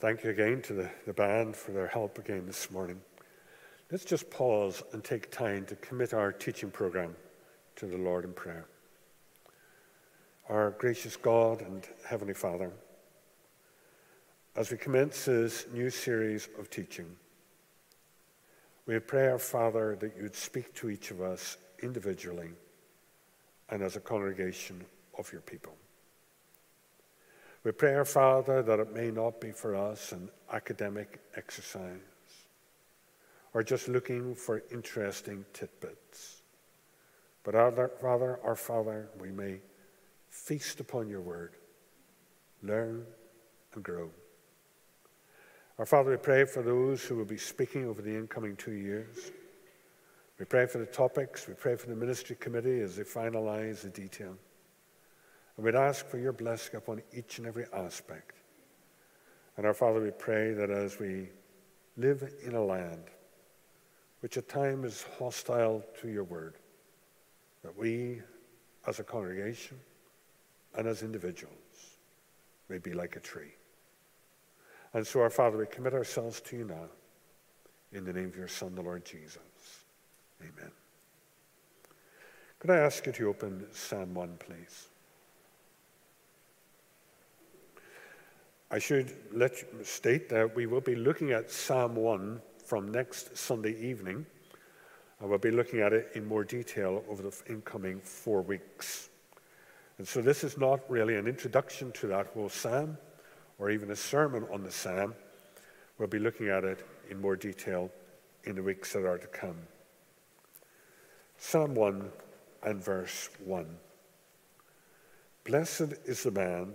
Thank you again to the, the band for their help again this morning. Let's just pause and take time to commit our teaching program to the Lord in prayer. Our gracious God and Heavenly Father, as we commence this new series of teaching, we pray, our Father, that you'd speak to each of us individually and as a congregation of your people. We pray, our Father, that it may not be for us an academic exercise or just looking for interesting tidbits. But, our Father, our Father, we may feast upon your word, learn and grow. Our Father, we pray for those who will be speaking over the incoming two years. We pray for the topics. We pray for the ministry committee as they finalize the detail. And we'd ask for your blessing upon each and every aspect. And our Father, we pray that as we live in a land which at times is hostile to your word, that we as a congregation and as individuals may be like a tree. And so, our Father, we commit ourselves to you now in the name of your Son, the Lord Jesus. Amen. Could I ask you to open Psalm 1, please? I should let you state that we will be looking at Psalm 1 from next Sunday evening. And we'll be looking at it in more detail over the incoming four weeks. And so this is not really an introduction to that whole psalm or even a sermon on the psalm. We'll be looking at it in more detail in the weeks that are to come. Psalm 1 and verse 1. Blessed is the man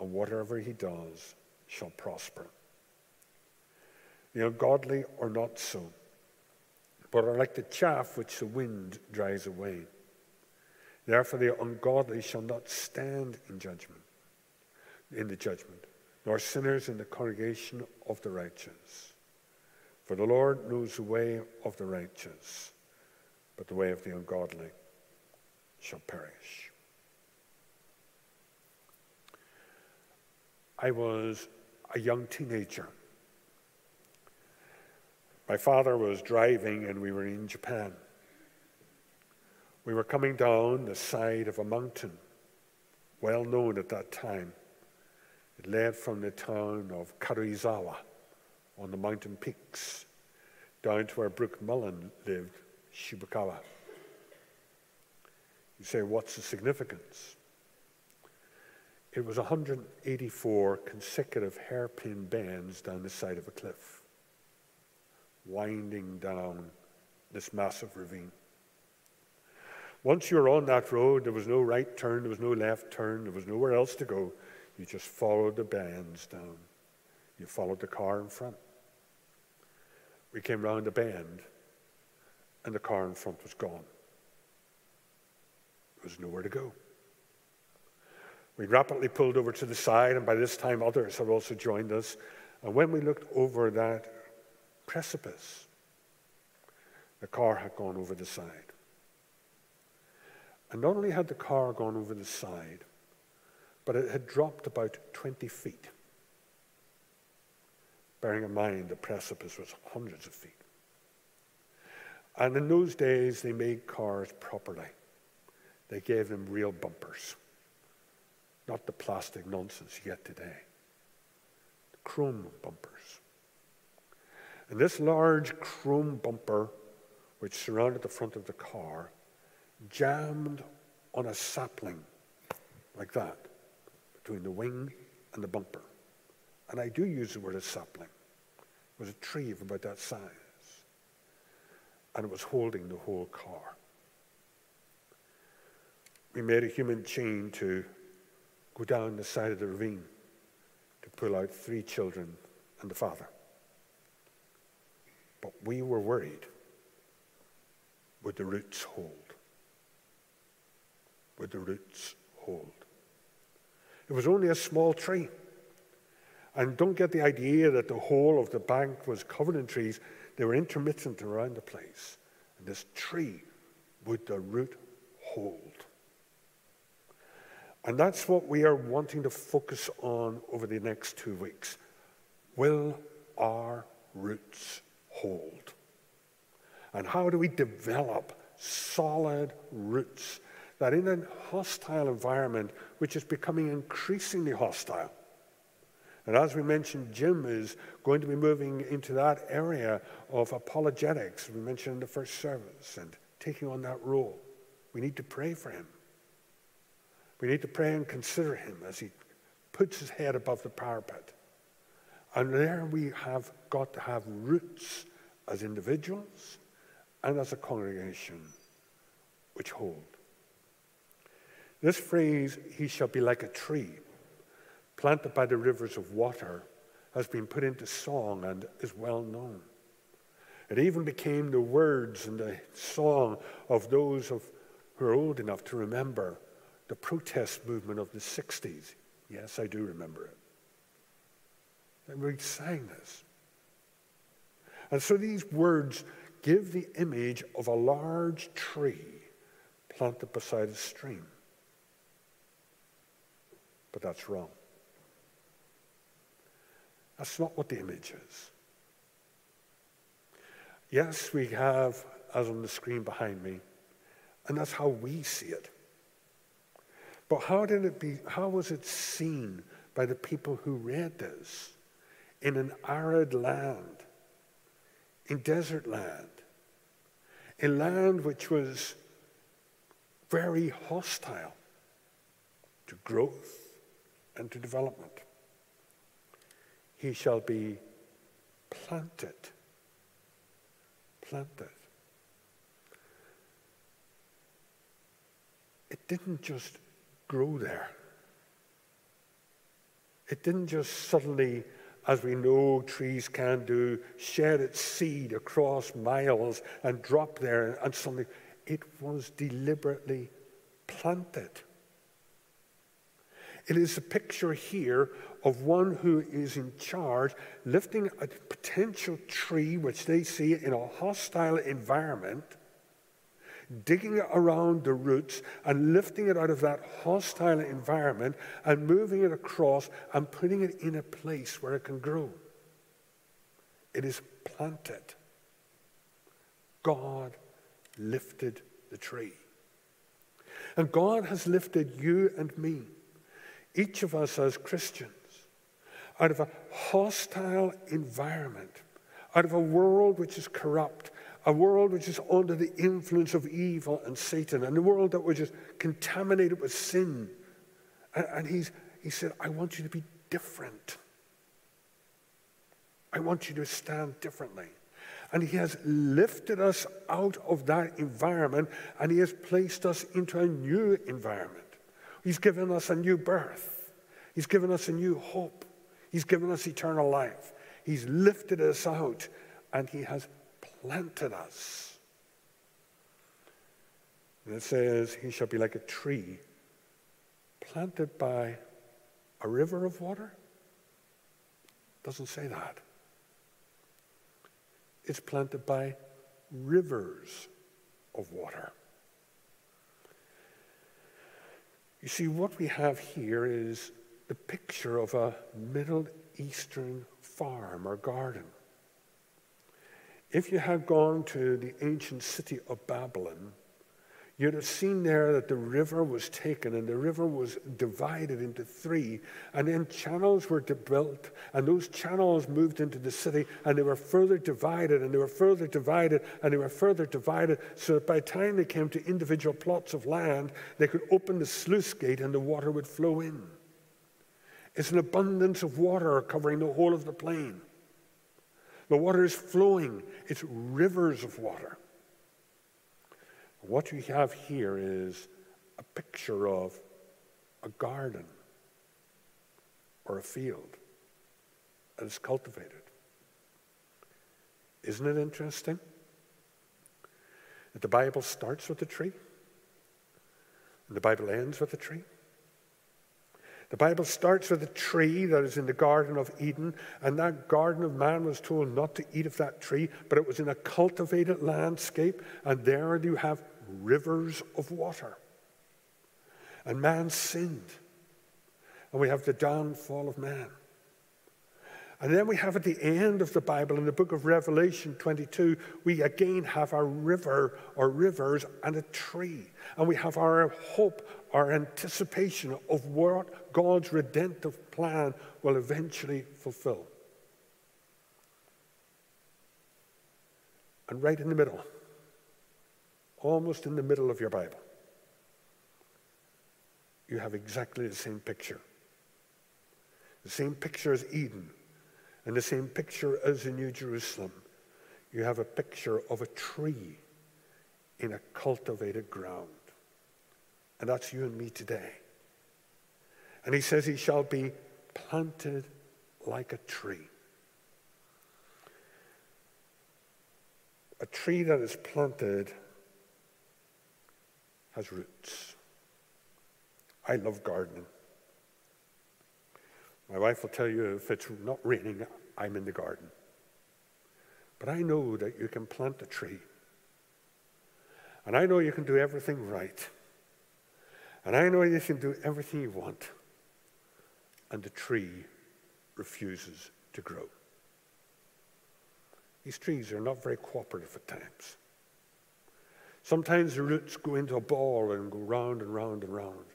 and whatever he does shall prosper. The ungodly are not so, but are like the chaff which the wind dries away. Therefore, the ungodly shall not stand in judgment, in the judgment, nor sinners in the congregation of the righteous. For the Lord knows the way of the righteous, but the way of the ungodly shall perish. I was a young teenager my father was driving and we were in Japan. We were coming down the side of a mountain, well known at that time. It led from the town of Karuizawa on the mountain peaks down to where Brooke Mullen lived, Shibukawa. You say, what's the significance? It was 184 consecutive hairpin bends down the side of a cliff winding down this massive ravine. Once you were on that road, there was no right turn, there was no left turn, there was nowhere else to go. You just followed the bends down. You followed the car in front. We came round the bend, and the car in front was gone. There was nowhere to go. We rapidly pulled over to the side, and by this time others had also joined us. And when we looked over that precipice. The car had gone over the side. And not only had the car gone over the side, but it had dropped about 20 feet. Bearing in mind the precipice was hundreds of feet. And in those days, they made cars properly. They gave them real bumpers, not the plastic nonsense you get today. Chrome bumpers. And this large chrome bumper, which surrounded the front of the car, jammed on a sapling like that between the wing and the bumper. And I do use the word a sapling. It was a tree of about that size. And it was holding the whole car. We made a human chain to go down the side of the ravine to pull out three children and the father. But we were worried would the roots hold? Would the roots hold? It was only a small tree. And don't get the idea that the whole of the bank was covered in trees. They were intermittent around the place. And this tree, would the root hold? And that's what we are wanting to focus on over the next two weeks. Will our roots hold? And how do we develop solid roots that in a hostile environment, which is becoming increasingly hostile, and as we mentioned, Jim is going to be moving into that area of apologetics, we mentioned in the first service, and taking on that role. We need to pray for him. We need to pray and consider him as he puts his head above the parapet. And there we have got to have roots as individuals and as a congregation which hold. This phrase, he shall be like a tree planted by the rivers of water, has been put into song and is well known. It even became the words and the song of those of, who are old enough to remember the protest movement of the 60s. Yes, I do remember it. And we sang this. And so these words give the image of a large tree planted beside a stream. But that's wrong. That's not what the image is. Yes, we have, as on the screen behind me, and that's how we see it. But how did it be, how was it seen by the people who read this in an arid land, in desert land, a land which was very hostile to growth and to development? He shall be planted. Planted. It didn't just grow there. It didn't just suddenly, as we know trees can do, shed its seed across miles and drop there and suddenly. It was deliberately planted. It is a picture here of one who is in charge, lifting a potential tree which they see in a hostile environment digging around the roots and lifting it out of that hostile environment and moving it across and putting it in a place where it can grow. It is planted. God lifted the tree. And God has lifted you and me, each of us as Christians, out of a hostile environment, out of a world which is corrupt, a world which is under the influence of evil and Satan, and a world that was just contaminated with sin. And, and he's, he said, I want you to be different. I want you to stand differently. And he has lifted us out of that environment and he has placed us into a new environment. He's given us a new birth. He's given us a new hope. He's given us eternal life. He's lifted us out and he has planted us. And it says, He shall be like a tree planted by a river of water. Doesn't say that. It's planted by rivers of water. You see, what we have here is the picture of a Middle Eastern farm or garden. If you had gone to the ancient city of Babylon, you'd have seen there that the river was taken and the river was divided into three, and then channels were built, and those channels moved into the city, and they were further divided, and they were further divided, and they were further divided, so that by the time they came to individual plots of land, they could open the sluice gate and the water would flow in. It's an abundance of water covering the whole of the plain. The water is flowing, it's rivers of water. What we have here is a picture of a garden or a field. and it's cultivated. Isn't it interesting? That the Bible starts with a tree and the Bible ends with a tree. The Bible starts with a tree that is in the Garden of Eden, and that Garden of Man was told not to eat of that tree, but it was in a cultivated landscape, and there you have rivers of water. And man sinned, and we have the downfall of man. And then we have at the end of the Bible, in the book of Revelation 22, we again have a river or rivers and a tree. And we have our hope, our anticipation of what God's redemptive plan will eventually fulfill. And right in the middle, almost in the middle of your Bible, you have exactly the same picture. The same picture as Eden and the same picture as in New Jerusalem, you have a picture of a tree in a cultivated ground. And that's you and me today. And he says he shall be planted like a tree. A tree that is planted has roots. I love gardening. My wife will tell you if it's not raining, I'm in the garden. But I know that you can plant a tree. And I know you can do everything right. And I know you can do everything you want. And the tree refuses to grow. These trees are not very cooperative at times. Sometimes the roots go into a ball and go round and round and round.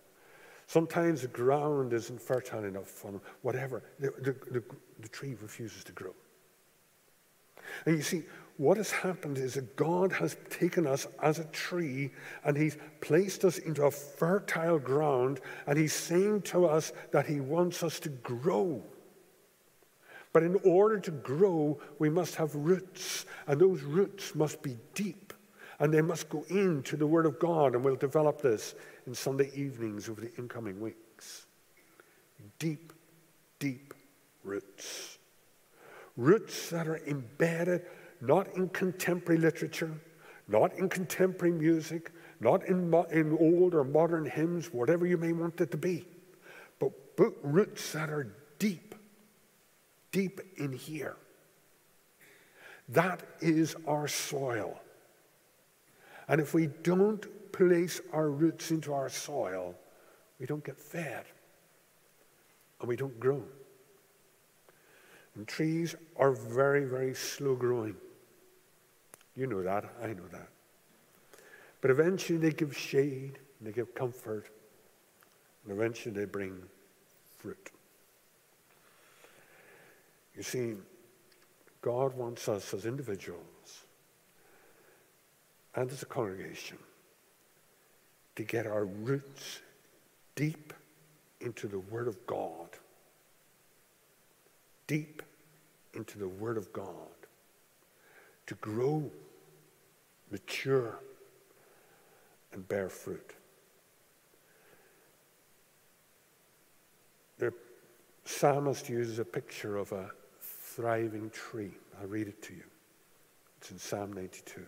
Sometimes the ground isn't fertile enough for them, whatever. The, the, the, the tree refuses to grow. And you see, what has happened is that God has taken us as a tree and He's placed us into a fertile ground and He's saying to us that He wants us to grow. But in order to grow, we must have roots, and those roots must be deep and they must go into the Word of God, and we'll develop this in Sunday evenings over the incoming weeks. Deep, deep roots. Roots that are embedded not in contemporary literature, not in contemporary music, not in, in old or modern hymns, whatever you may want it to be, but, but roots that are deep, deep in here. That is our soil. And if we don't place our roots into our soil, we don't get fed and we don't grow. And trees are very, very slow growing. You know that, I know that. But eventually they give shade, and they give comfort, and eventually they bring fruit. You see, God wants us as individuals and as a congregation to get our roots deep into the Word of God. Deep into the Word of God. To grow, mature, and bear fruit. The psalmist uses a picture of a thriving tree. I'll read it to you. It's in Psalm 92.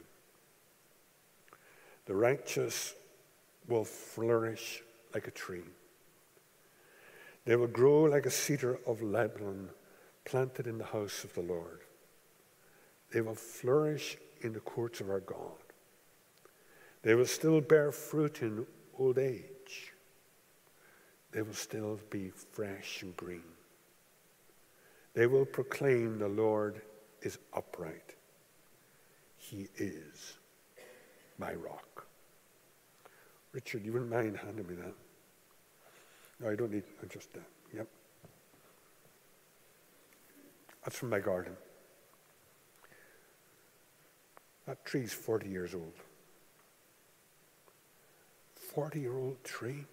The righteous will flourish like a tree. They will grow like a cedar of Lebanon planted in the house of the Lord. They will flourish in the courts of our God. They will still bear fruit in old age. They will still be fresh and green. They will proclaim the Lord is upright. He is my rock. Richard, you wouldn't mind handing me that? No, I don't need, I just, uh, That's from my garden. That tree's 40 years old. 40 year old tree.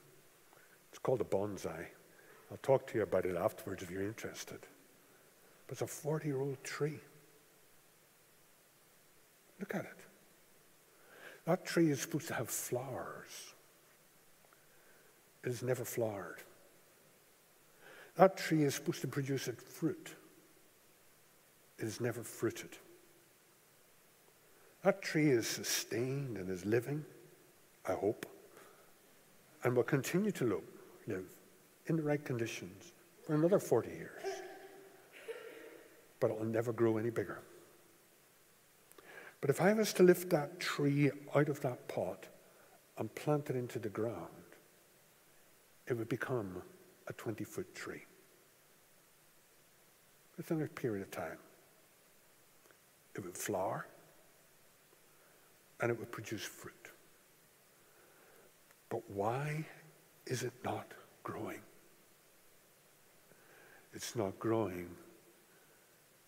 It's called a bonsai. I'll talk to you about it afterwards if you're interested. But it's a 40 year old tree. Look at it. That tree is supposed to have flowers. It has never flowered. That tree is supposed to produce fruit. It has never fruited. That tree is sustained and is living, I hope, and will continue to live, live in the right conditions for another 40 years. But it will never grow any bigger. But if I was to lift that tree out of that pot and plant it into the ground, it would become a 20 foot tree within a period of time. It would flower and it would produce fruit. But why is it not growing? It's not growing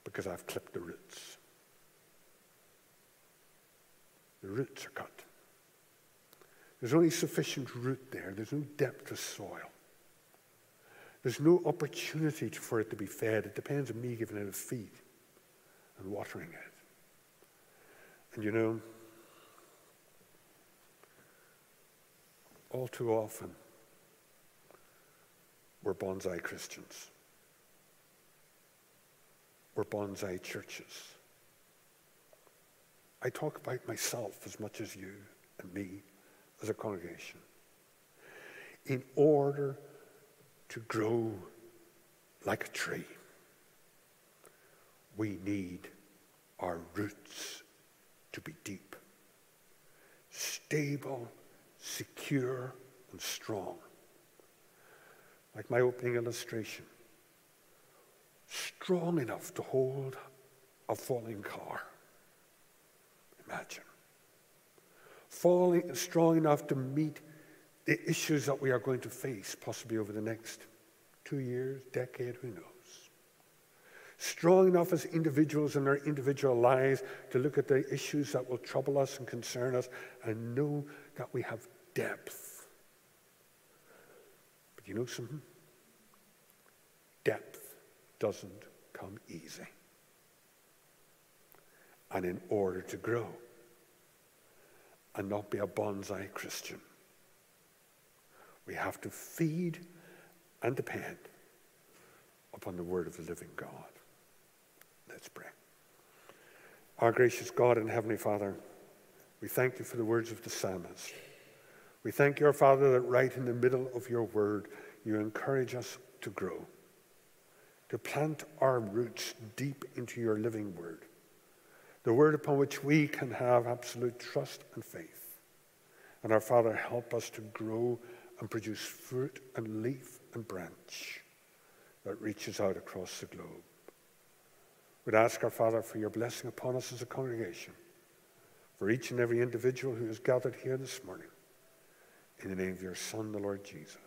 because I've clipped the roots. The roots are cut. There's only sufficient root there. There's no depth of soil. There's no opportunity for it to be fed. It depends on me giving it a feed and watering it. And you know, all too often, we're bonsai Christians. We're bonsai churches. I talk about myself as much as you and me as a congregation. In order to grow like a tree, we need our roots to be deep, stable, secure, and strong. Like my opening illustration, strong enough to hold a falling car imagine. Falling strong enough to meet the issues that we are going to face, possibly over the next two years, decade, who knows. Strong enough as individuals in our individual lives to look at the issues that will trouble us and concern us and know that we have depth. But you know something? Depth doesn't come easy and in order to grow and not be a bonsai Christian. We have to feed and depend upon the word of the living God. Let's pray. Our gracious God and Heavenly Father, we thank you for the words of the psalmist. We thank your Father, that right in the middle of your word, you encourage us to grow, to plant our roots deep into your living word the word upon which we can have absolute trust and faith. And our Father, help us to grow and produce fruit and leaf and branch that reaches out across the globe. We'd ask our Father for your blessing upon us as a congregation, for each and every individual who is gathered here this morning. In the name of your Son, the Lord Jesus.